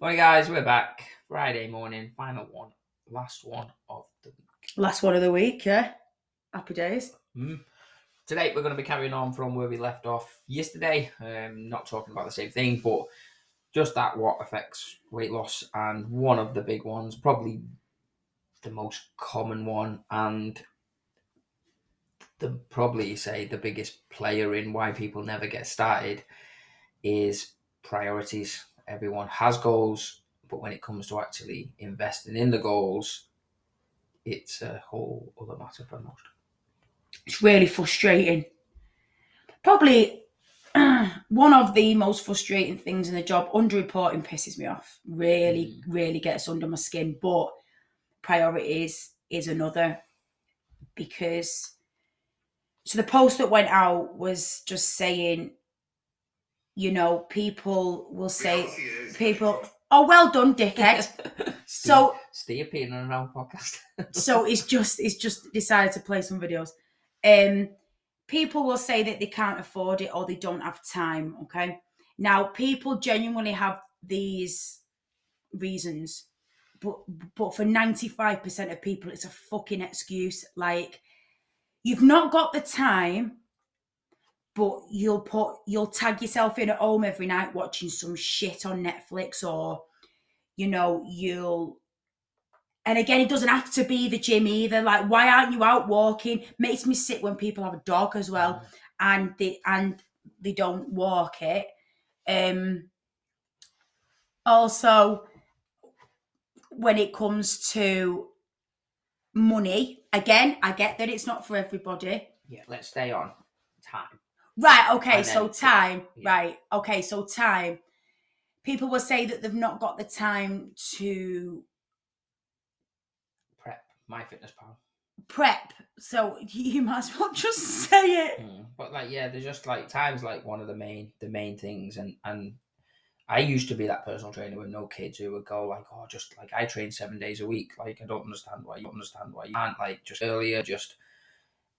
Morning, guys. We're back. Friday morning, final one, last one of the week. Last one of the week, yeah. Happy days. Mm. Today, we're going to be carrying on from where we left off yesterday. Um, not talking about the same thing, but just that what affects weight loss. And one of the big ones, probably the most common one, and the probably say the biggest player in why people never get started is priorities. Everyone has goals, but when it comes to actually investing in the goals, it's a whole other matter for most. It's really frustrating. Probably one of the most frustrating things in the job. Underreporting pisses me off. Really, mm. really gets under my skin. But priorities is another because so the post that went out was just saying, you know, people will say people oh well done, dickhead. so stay appearing on our own podcast. so it's just it's just decided to play some videos. Um people will say that they can't afford it or they don't have time. Okay. Now people genuinely have these reasons, but but for 95% of people it's a fucking excuse. Like you've not got the time, but you'll put you'll tag yourself in at home every night watching some shit on Netflix or you know, you'll and again, it doesn't have to be the gym either. Like, why aren't you out walking? Makes me sick when people have a dog as well, and they and they don't walk it. Um. Also, when it comes to money, again, I get that it's not for everybody. yeah, let's stay on time. Right. Okay. And so then- time. yeah. Right. Okay. So time. People will say that they've not got the time to Prep, my fitness pal. prep. So you might as well just say it. Mm. But like, yeah, there's just like times like one of the main the main things, and and I used to be that personal trainer with no kids who would go like, oh, just like I train seven days a week. Like I don't understand why you don't understand why you can't like just earlier, just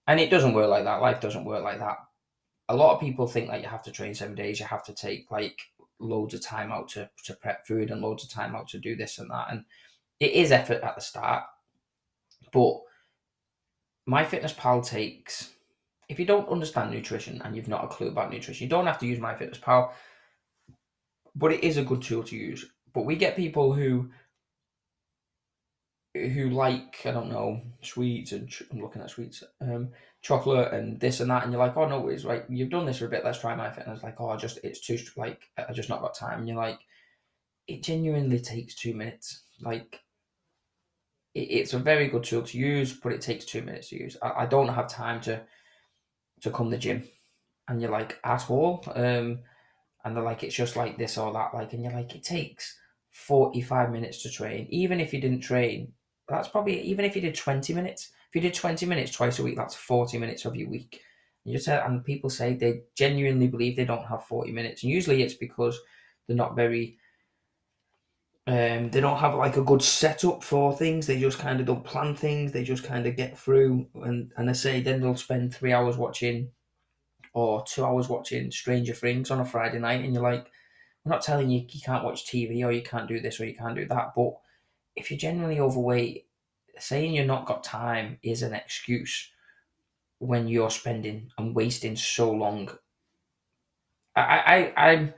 and it doesn't work like that. Life doesn't work like that. A lot of people think like you have to train seven days. You have to take like loads of time out to to prep food and loads of time out to do this and that, and it is effort at the start, but my fitness pal takes if you don't understand nutrition and you've not a clue about nutrition you don't have to use my fitness pal but it is a good tool to use but we get people who who like i don't know sweets and ch- i'm looking at sweets um chocolate and this and that and you're like oh no it's like you've done this for a bit let's try my fitness like oh I just it's too like i just not got time and you're like it genuinely takes two minutes like it, it's a very good tool to use, but it takes two minutes to use. I, I don't have time to to come to the gym, and you're like at all, um, and they're like it's just like this or that, like, and you're like it takes forty five minutes to train. Even if you didn't train, that's probably even if you did twenty minutes. If you did twenty minutes twice a week, that's forty minutes of your week. And you say, and people say they genuinely believe they don't have forty minutes, and usually it's because they're not very um, they don't have like a good setup for things. They just kind of don't plan things. They just kind of get through, and and I say then they'll spend three hours watching, or two hours watching Stranger Things on a Friday night, and you're like, i'm not telling you you can't watch TV or you can't do this or you can't do that, but if you're genuinely overweight, saying you're not got time is an excuse when you're spending and wasting so long. I I I'm.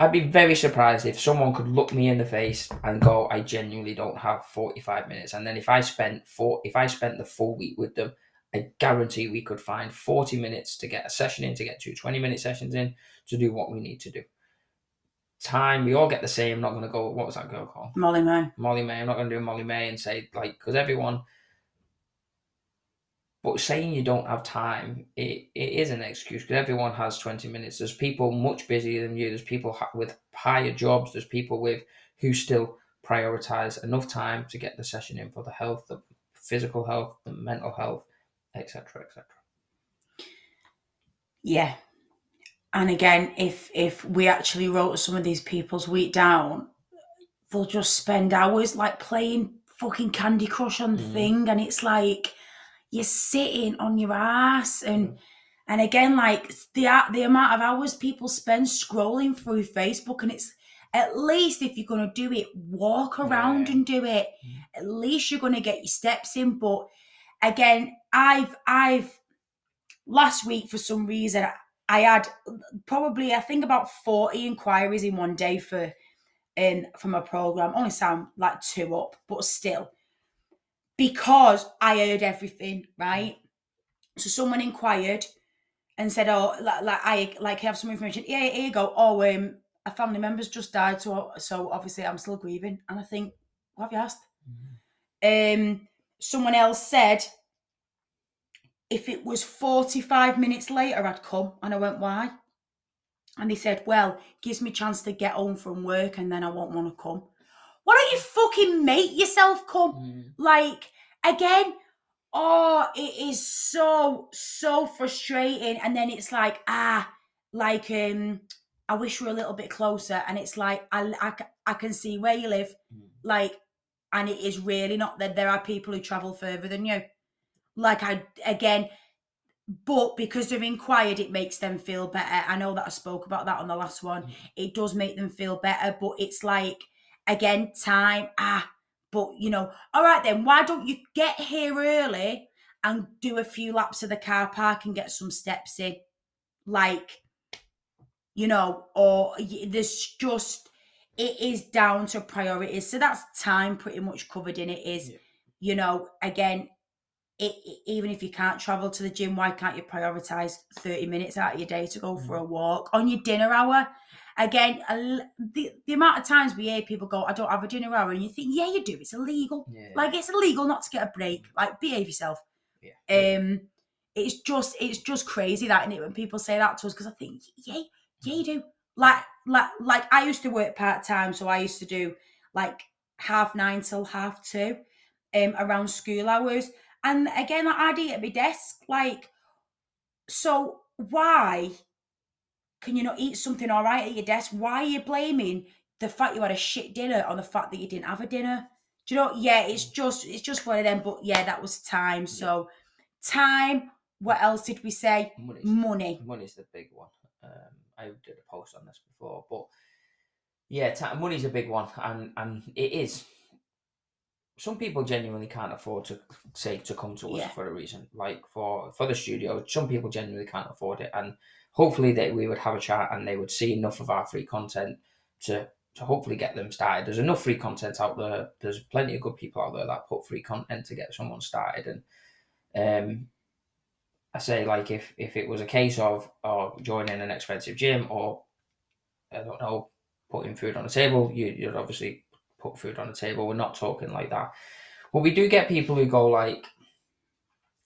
I'd be very surprised if someone could look me in the face and go, "I genuinely don't have forty-five minutes." And then if I spent four, if I spent the full week with them, I guarantee we could find forty minutes to get a session in, to get two 20-minute sessions in, to do what we need to do. Time, we all get the same. I'm not going to go. What was that girl called? Molly-Mae. Molly May. I'm not going to do Molly-Mae and say like because everyone. But saying you don't have time, it, it is an excuse because everyone has 20 minutes. There's people much busier than you. There's people ha- with higher jobs. There's people with who still prioritize enough time to get the session in for the health, the physical health, the mental health, etc., etc. Yeah. And again, if if we actually wrote some of these people's week down, they'll just spend hours like playing fucking Candy Crush on the Mhm. thing, and it's like you're sitting on your ass, and and again, like the the amount of hours people spend scrolling through Facebook, and it's At least if you're going to do it, walk around Yeah. and do it. Mm. At least you're going to get your steps in. But again, I've, I've, last week for some reason, I had probably, I think about 40 inquiries in one day for, in, from a program. Only sound like two up, but still. Because I heard everything, right? So someone inquired and said, "Oh, like, like I like have some information. Yeah, here you go. Oh, um, a family member's just died, so so obviously I'm still grieving." And I think, what have you asked? Um, someone else said, if it was 45 minutes later, I'd come, and I went, "Why?" And they said, "Well, gives me a chance to get home from work, and then I won't want to come." Why don't you fucking make yourself come? Mm. like again oh it is so so frustrating and then it's like ah like um i wish we were a little bit closer and it's like i i, I can see where you live Mm. like and it is really not that there are people who travel further than you like i again but because they're inquired it makes them feel better i know that i spoke about that on the last one Mm. it does make them feel better but it's like again time ah but you know all right then why don't you get here early and do a few laps of the car park and get some steps in like you know or there's just it is down to priorities so that's time pretty much covered in it is Yeah. you know again it, it- even if you can't travel to the gym why can't you prioritize 30 minutes out of your day to go for a walk on your dinner hour? Again a the, the amount of times we hear people go i don't have a dinner hour and you think yeah you do it's illegal. Yeah. like it's illegal not to get a break. Like behave yourself. Yeah. um it's just it's just crazy that and it when people say that to us because i think yeah yeah you do. Like like like i used to work part-time so i used to do like half nine till half two um around school hours and again like, i'd eat at my desk like so why can you not eat something all right at your desk? Why are you blaming the fact you had a shit dinner on the fact that you didn't have a dinner? Do you know yeah it's just it's just one of them but yeah that was time. So time what else did we say? Money's, money. money's the big one. Um, I did a post on this before, but yeah, ta money's a big one, and and it is. Some people genuinely can't afford to say to come to us Yeah. for a reason, like for for the studio. Some people genuinely can't afford it, and hopefully that we would have a chat and they would see enough of our free content to to hopefully get them started. There's enough free content out there. There's plenty of good people out there that put free content to get someone started, and um, I say like if if it was a case of or joining an expensive gym or I don't know putting food on the table, you you'd obviously put food on the table. We're not talking like that, but we do get people who go like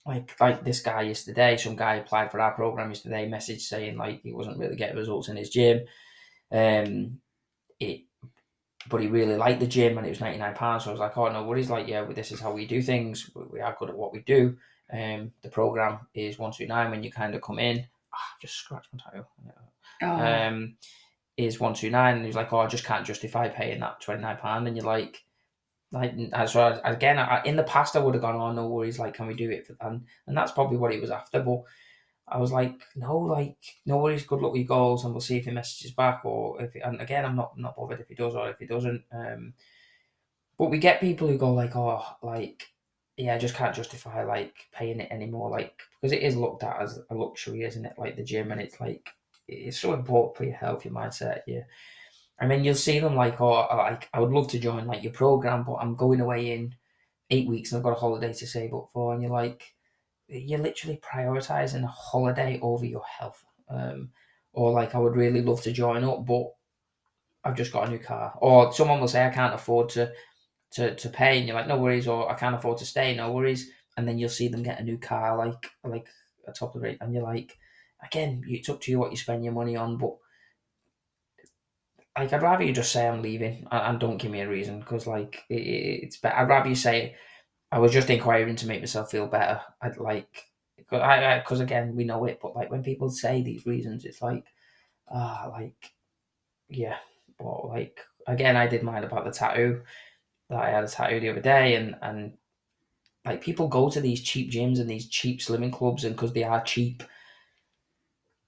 like like this guy yesterday. Some guy applied for our program yesterday. Message saying like he wasn't really getting results in his gym. Um, it. But he really liked the gym and it was ninety nine pounds. So I was like, "Oh no, worries!" Like, yeah, well, this is how we do things. We, are good at what we do. Um, the program is one two nine when you kind of come in. Ah, just scratch my tattoo. oh, Um, is one two nine, and he's like, "Oh, I just can't justify paying that twenty nine pound." And you're like, like, so again, I, in the past, I would have gone, "Oh, no worries, like, can we do it?" For, and and that's probably what he was after. But I was like, "No, like, no worries. Good luck with your goals, and we'll see if he messages back, or if." And again, I'm not not bothered if he does or if he doesn't. Um, but we get people who go like, "Oh, like." yeah, I just can't justify like paying it anymore, like because it is looked at as a luxury, isn't it? Like the gym, and it's like it's so important for your health, your mindset, yeah. I mean, you'll see them like, oh, like I would love to join like your program, but I'm going away in eight weeks and I've got a holiday to save up for, and you're like, you're literally prioritizing a holiday over your health. Um, or like I would really love to join up, but I've just got a new car. Or someone will say I can't afford to to, to pay and you're like, no worries, or I can't afford to stay, no worries. And then you'll see them get a new car like like a top of the rate and you're like, again, it's up to you what you spend your money on, but like I'd rather you just say I'm leaving and, and don't give me a reason because like it, it- it's better. I'd rather you say I was just inquiring to make myself feel better. I'd like because I again we know it, but like when people say these reasons, it's like ah like yeah, but like again I did mine about the tattoo that I had a tattoo the other day and and like people go to these cheap gyms and these cheap slimming clubs and because they are cheap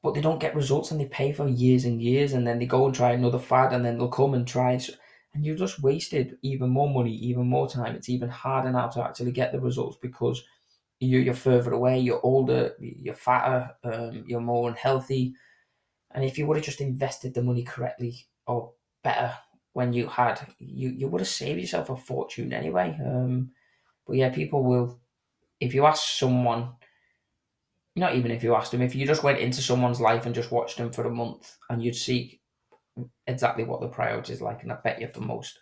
but they don't get results and they pay for years and years and then they go and try another fad and then they'll come and try and you've just wasted even more money, even more time. It's even harder now to actually get the results because you, you're further away, you're older, you're fatter, um, you're more unhealthy. And if you would have just invested the money correctly or better when you had, you, you would have saved yourself a fortune anyway. Um, but yeah, people will, if you ask someone, not even if you asked them, if you just went into someone's life and just watched them for a month and you'd see exactly what the priorities like, and I bet you for most,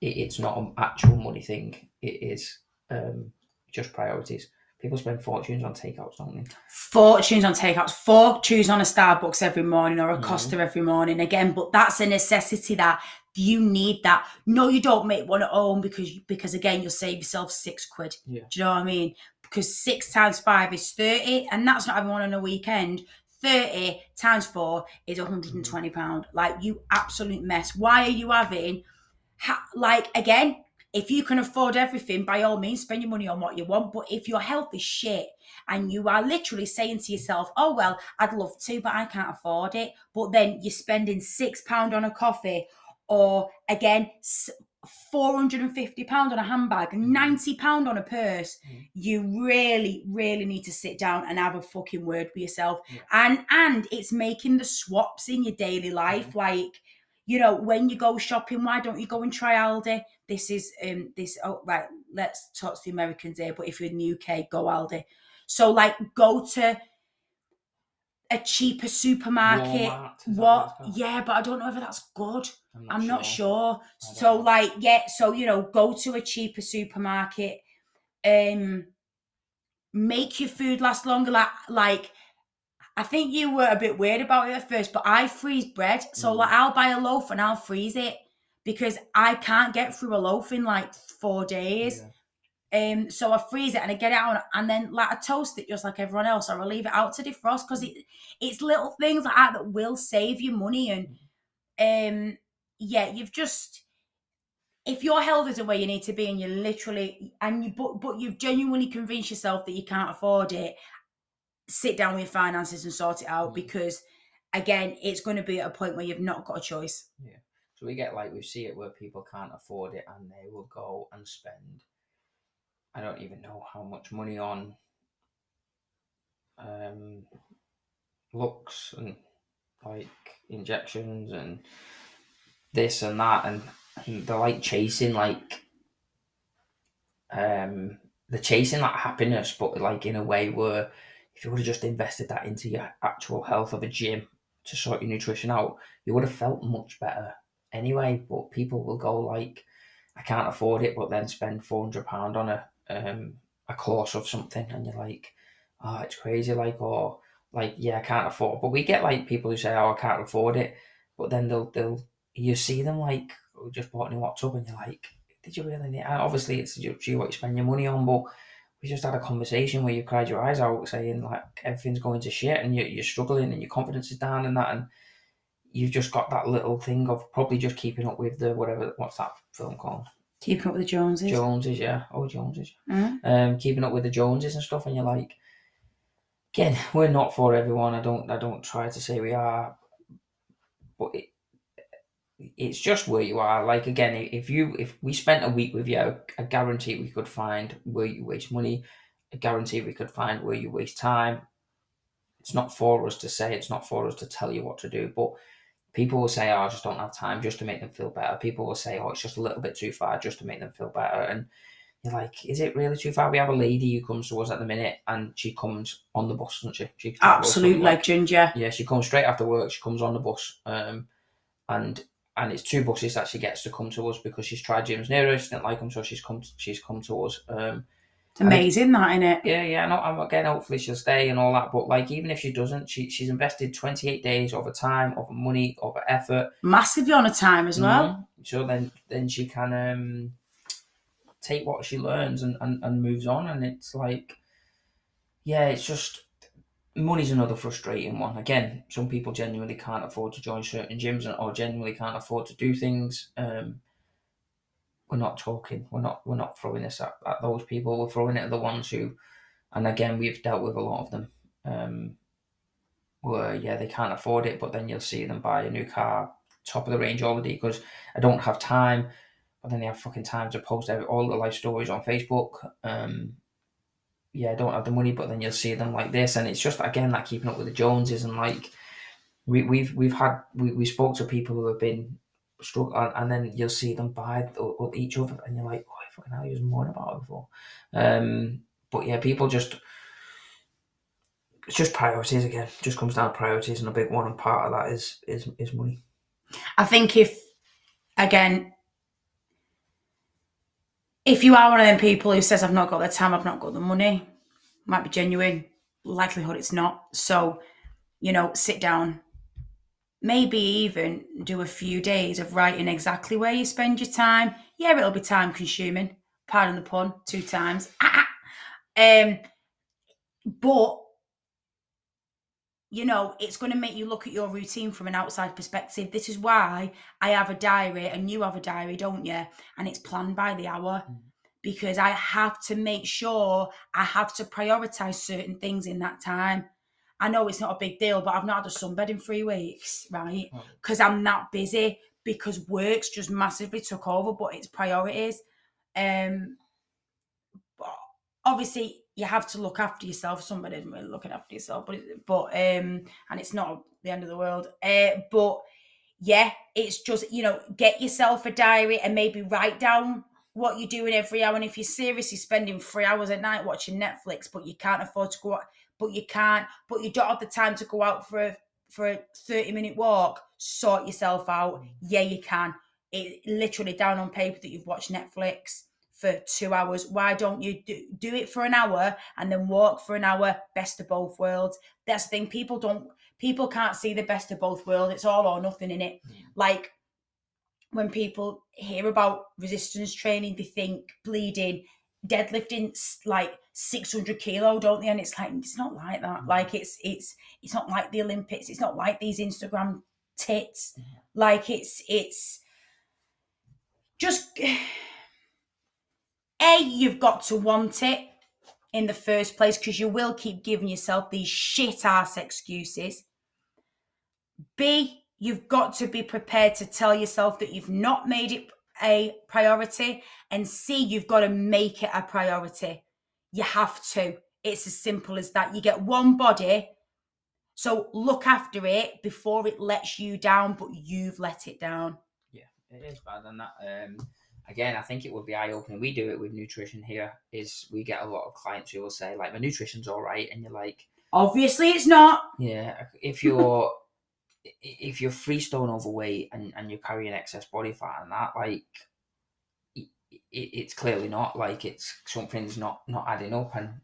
it, it's not an actual money thing. It is um, just priorities. People spend fortunes on takeouts, don't they? fortunes on takeouts, fortunes on a Starbucks every morning or a Mhm. Costa every morning again. But that's a necessity that you need that. No, you don't make one at home because because again you'll save yourself six quid. Yeah. Do you know what I mean? Because six times five is thirty, and that's not everyone on a weekend. Thirty times four is 120 pound. Like you absolute mess. Why are you having? Ha- like again, if you can afford everything, by all means, spend your money on what you want. But if your health is shit and you are literally saying to yourself, "Oh well, I'd love to, but I can't afford it," but then you're spending six pound on a coffee, or again, four hundred and fifty pound on a handbag, ninety pound on a purse. Mm. You really, really need to sit down and have a fucking word with yourself. Yeah. And and it's making the swaps in your daily life, like you know, when you go shopping, why don't you go and try Aldi? This is um this oh right, let's talk to the Americans here, but if you're in the UK, go Aldi. So like go to a cheaper supermarket. Walmart, What? Yeah, but I don't know if that's good. I'm not sure. I don't So know. like, yeah, so you know, go to a cheaper supermarket. Um make your food last longer. Like like I think you were a bit weird about it at first, but I freeze bread. So Mm. like I'll buy a loaf and I'll freeze it because I can't get through a loaf in like four days. Yeah. Um, so I freeze it and I get it out and then like I toast it just like everyone else, or I leave it out to defrost because it it's little things like that that will save you money and um yeah, you've just if your health isn't where you need to be and you're literally and you but but you've genuinely convinced yourself that you can't afford it, sit down with your finances and sort it out Mm. because again, it's going to be at a point where you've not got a choice. Yeah. So we get like we see it where people can't afford it and they will go and spend I don't even know how much money on um looks and like injections and this and that and, and they're like chasing like um they're chasing that happiness but like in a way where if you would have just invested that into your actual health of a gym to sort your nutrition out you would have felt much better anyway. But people will go like, I can't afford it, but then spend four hundred pound on a um a course of something, and you're like, oh, it's crazy. Like, or like, yeah, I can't afford. But we get like people who say, oh, I can't afford it, but then they'll they'll you see them like "Oh, just bought a new tub, and you're like, did you really need? and Obviously, it's you see what you spend your money on, but. We just had a conversation where you cried your eyes out, saying like everything's going to shit, and you're, you're struggling, and your confidence is down, and that, and you've just got that little thing of probably just keeping up with the whatever what's that film called Keeping up with the Joneses. Joneses yeah. Oh Joneses. Mhm. um keeping up with the Joneses and stuff and you're like again we're not for everyone. I don't I don't try to say we are but it, it's just where you are. Like again if you if we spent a week with you I guarantee we could find where you waste money. I guarantee we could find where you waste time. It's not for us to say it's not for us to tell you what to do but people will say oh, I just don't have time just to make them feel better people will say oh it's just a little bit too far just to make them feel better and you're like is it really too far we have a lady who comes to us at the minute and she comes on the bus doesn't she, she Absolute like, legend, yeah. yeah, she comes straight after work. She comes on the bus, um, and and it's two buses that she gets to come to us because she's tried gyms near her. She didn't like them, so she's come. She's come to us. Um, It's amazing that, isn't it? yeah, yeah. No, I'm again. Hopefully, she'll stay and all that. But like, even if she doesn't, she she's invested 28 days over time, over money, over effort. Massively on a time as well. Mhm. So then then she can um take what she learns and, and, and moves on. And it's like, yeah, it's just money's another frustrating one. Again, some people genuinely can't afford to join certain gyms and or genuinely can't afford to do things. Um, we're not talking. We're not. We're not throwing this at, at those people. We're throwing it at the ones who, and again, we've dealt with a lot of them. Um, where yeah they can't afford it, but then you'll see them buy a new car, top of the range holiday because I don't have time. But then they have fucking time to post every, all the life stories on Facebook. Um, yeah, I don't have the money, but then you'll see them like this, and it's just again like keeping up with the Joneses and like we, we've we've had we, we spoke to people who have been struck and, then you'll see them buy each other, and you're like, oh, I fucking hell, you was mourning about it before. Um, but yeah, people just it's just priorities again. Just comes down to priorities, and a big one, and part of that is is is money. I think if again, if you are one of them people who says I've not got the time, I've not got the money, might be genuine. Likelihood it's not. So, you know, sit down. Maybe even do a few days of writing exactly where you spend your time. Yeah, it'll be time consuming. Pardon the pun, two times. um, but you know, it's going to make you look at your routine from an outside perspective. This is why I have a diary and you have a diary, don't you? And it's planned by the hour mm. because I have to make sure I have to prioritize certain things in that time. I know it's not a big deal, but I've not had a sunbed in three weeks, right? Because I'm that busy because work's just massively took over, but it's priorities. Um, obviously, you have to look after yourself. Somebody isn't really looking after yourself, but but um, and it's not the end of the world. Uh, but yeah, it's just you know, get yourself a diary and maybe write down what you're doing every hour. And if you're seriously spending three hours a night watching Netflix, but you can't afford to go out, but you can't, but you don't have the time to go out for a for a 30 minute walk, sort yourself out. Yeah, you can. It literally down on paper that you've watched Netflix for two hours. Why don't you do, do it for an hour and then walk for an hour? Best of both worlds. That's the thing. People don't. People can't see the best of both worlds. It's all or nothing in it. Mm. Like when people hear about resistance training, they think bleeding, deadlifting like 600 kilo, don't they? And it's like it's not like that. Mm. Like it's it's it's not like the Olympics. It's not like these Instagram tits. Like it's it's just a, you've got to want it in the first place because you will keep giving yourself these shit ass excuses. B, you've got to be prepared to tell yourself that you've not made it a priority. And C, you've got to make it a priority. You have to. It's as simple as that. You get one body, so look after it before it lets you down, but you've let it down. Yeah, it is bad, and that um, again, I think it would be eye opening. We do it with nutrition here. Is we get a lot of clients who will say like, "My nutrition's all right," and you're like, "Obviously, it's not." Yeah, if you're if you're free stone overweight and and you're carrying excess body fat and that, like, it, it's clearly not. Like, it's something's not not adding up, and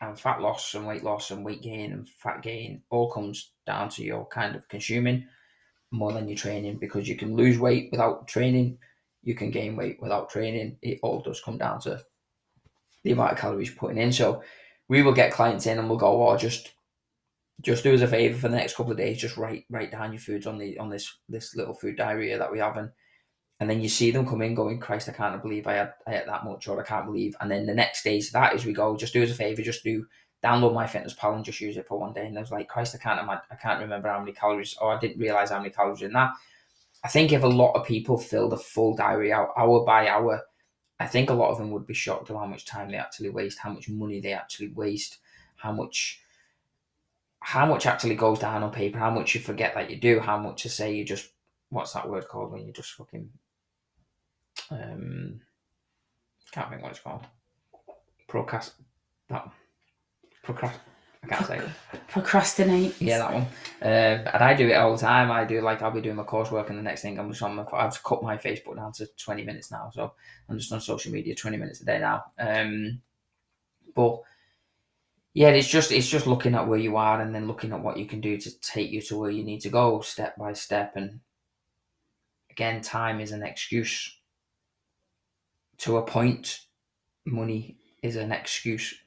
and fat loss and weight loss and weight gain and fat gain all comes down to your kind of consuming more than your training because you can lose weight without training you can gain weight without training. It all does come down to the amount of calories you're putting in. So we will get clients in and we'll go, oh, just just do us a favor for the next couple of days. Just write write down your foods on the on this this little food diary that we have, and and then you see them come in going, Christ, I can't believe I had I had that much, or I can't believe. And then the next day to that is we go, just do us a favor, just do download my fitness pal and just use it for one day. And I was like, Christ, I can't I can't remember how many calories, or I didn't realize how many calories in that. I think if a lot of people filled a full diary out hour by hour, I think a lot of them would be shocked at how much time they actually waste, how much money they actually waste, how much how much actually goes down on paper, how much you forget that you do, how much to say you just what's that word called when you just fucking um can't think what it's called. Procrast that procrast I can't say it. Procrastinate. Yeah, that one. Uh, and I do it all the time. I do like I'll be doing my coursework, and the next thing I'm just on my. I've cut my Facebook down to 20 minutes now, so I'm just on social media 20 minutes a day now. Um, but yeah, it's just it's just looking at where you are, and then looking at what you can do to take you to where you need to go, step by step. And again, time is an excuse. To a point, money is an excuse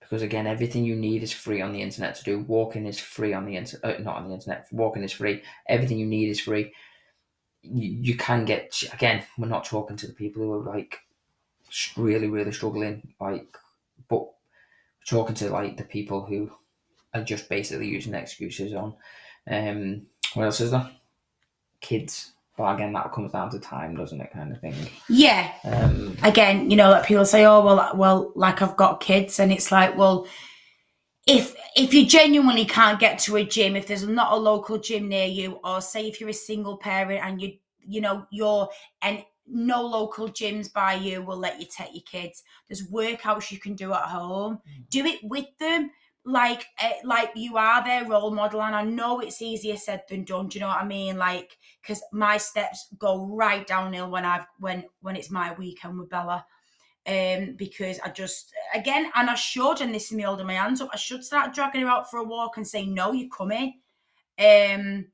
because again, everything you need is free on the internet to do. Walking is free on the internet, uh, not on the internet. Walking is free. Everything you need is free. You, you can get again. We're not talking to the people who are like really, really struggling. Like, but talking to like the people who are just basically using excuses on. Um, what else is there? Kids. But again, that comes down to time, doesn't it? Kind of thing. Yeah. Um, Again, you know, like people say, "Oh, well, well, like I've got kids," and it's like, well, if if you genuinely can't get to a gym, if there's not a local gym near you, or say if you're a single parent and you, you know, you're and no local gyms by you will let you take your kids. There's workouts you can do at home. Do it with them. Like eh, like you are their role model and i know it's easier said than done do you know what i mean? Like because my steps go right downhill when i've when when it's my weekend with bella. Um because i just again and i should and this is me holding my hands up i should start dragging her out for a walk and say no you're coming. Um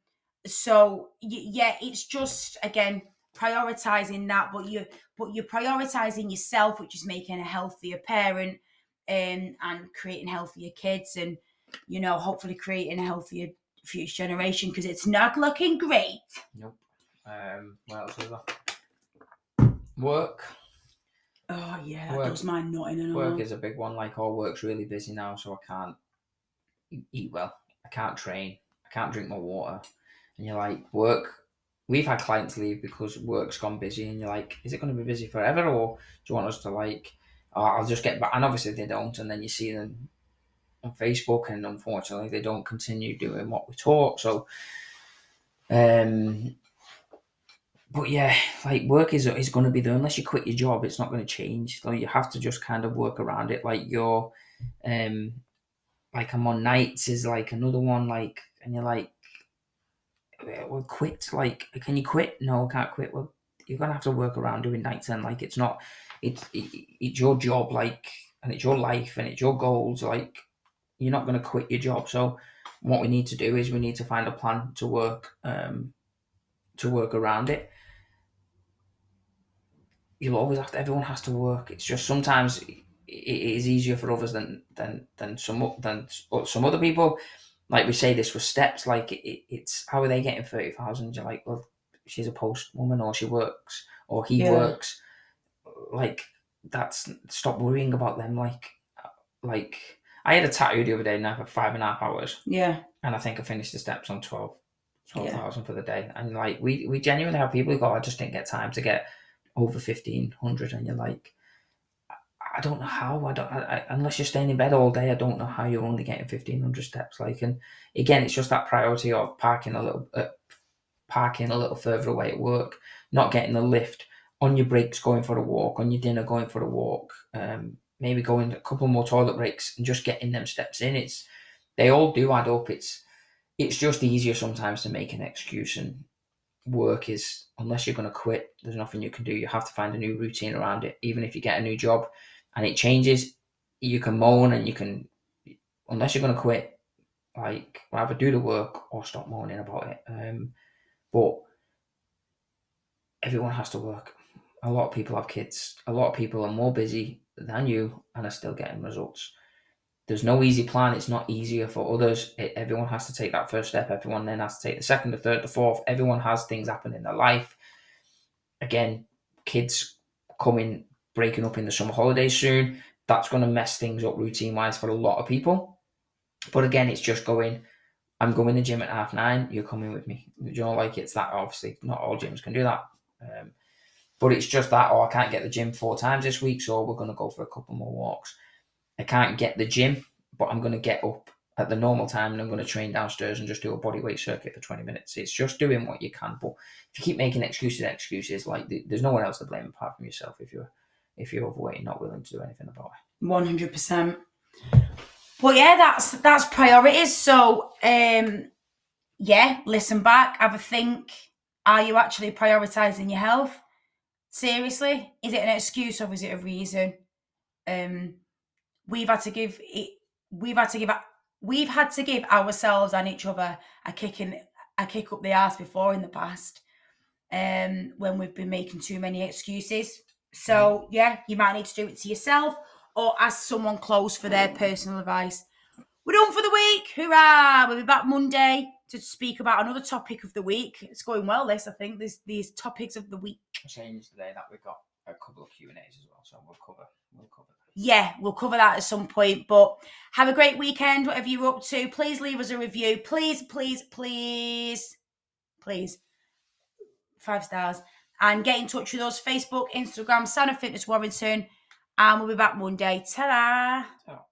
so yeah it's just again prioritizing that but you but you're prioritizing yourself which is making a healthier parent um, and creating healthier kids and you know hopefully creating a healthier future generation because it's not looking great nope. Um, what else is there? Work. oh yeah that Work- does my nutting and Work all is a big one. Like, all work's really busy now, so I can't eat well. I can't train. I can't drink my water. And you're like, work. We've had clients leave because work's gone busy, and you're like, is it going to be busy forever, or do you want us to like? Oh, I'll just get back. And obviously they don't, and then you see them on Facebook, and unfortunately they don't continue doing what we taught. So, um, but yeah, like work is is going to be there unless you quit your job. It's not going to change. So you have to just kind of work around it. Like your, um, like I'm on nights is like another one. Like and you're like, well, quit. Like, can you quit? No, I can't quit. Well, you're gonna have to work around doing nights and like it's not. It's it, it's your job. Like and it's your life and it's your goals. Like you're not gonna quit your job. So what we need to do is we need to find a plan to work. Um, to work around it you'll always have to everyone has to work it's just sometimes it it is easier for others than than than some than some other people like we say this with steps like it, it- it's how are they getting 30,000 you're like well she's a post woman or she works or he Yeah. works like that's stop worrying about them like uh, like I had a tattoo the other day now for five and a half hours yeah and I think I finished the steps on 12 Yeah. for the day. And like, we, we genuinely have people who go, oh, I just didn't get time to get over 1500. And you're like, I- don't know how. I don't, I, I, unless you're staying in bed all day, I don't know how you're only getting 1500 steps. Like, and again, it's just that priority of parking a little, uh, parking a little further away at work, not getting the lift, on your breaks going for a walk, on your dinner going for a walk, um, maybe going a couple more toilet breaks and just getting them steps in. It's, they all do add up. It's, it's just easier sometimes to make an excuse and work is unless you're going to quit there's nothing you can do you have to find a new routine around it even if you get a new job and it changes you can moan and you can unless you're going to quit like either do the work or stop moaning about it um but everyone has to work a lot of people have kids a lot of people are more busy than you and are still getting results there's no easy plan. It's not easier for others. It, everyone has to take that first step. Everyone then has to take the second, the third, the fourth. Everyone has things happen in their life. Again, kids coming, breaking up in the summer holidays soon. That's going to mess things up routine wise for a lot of people. But again, it's just going, I'm going to the gym at half nine. You're coming with me. You know, like it's that. Obviously, not all gyms can do that. Um, but it's just that, oh, I can't get the gym four times this week, so we're going to go for a couple more walks. I can't get the gym, but I'm going to get up at the normal time and I'm going to train downstairs and just do a body weight circuit for 20 minutes. It's just doing what you can. But if you keep making excuses, excuses, like there's no one else to blame apart from yourself if you're if you're overweight and not willing to do anything about it. One hundred percent. But yeah, that's that's priorities. So um yeah, listen back, have a think. Are you actually prioritizing your health? Seriously? Is it an excuse or is it a reason? Um we've had to give it we've had to give we've had to give ourselves and each other a kick in a kick up the ass before in the past. Um when we've been making too many excuses. So yeah, you might need to do it to yourself or ask someone close for their personal advice. We're done for the week. Hurrah! We'll be back Monday to speak about another topic of the week. It's going well, this I think. There's these topics of the week. Change today that we've got a couple of Q and A's as well, so we'll cover we'll cover. That. Yeah, we'll cover that at some point. But have a great weekend, whatever you're up to. Please leave us a review. Please, please, please, please. Five stars. And get in touch with us Facebook, Instagram, Santa Fitness Warrington. And we'll be back Monday. Ta-da!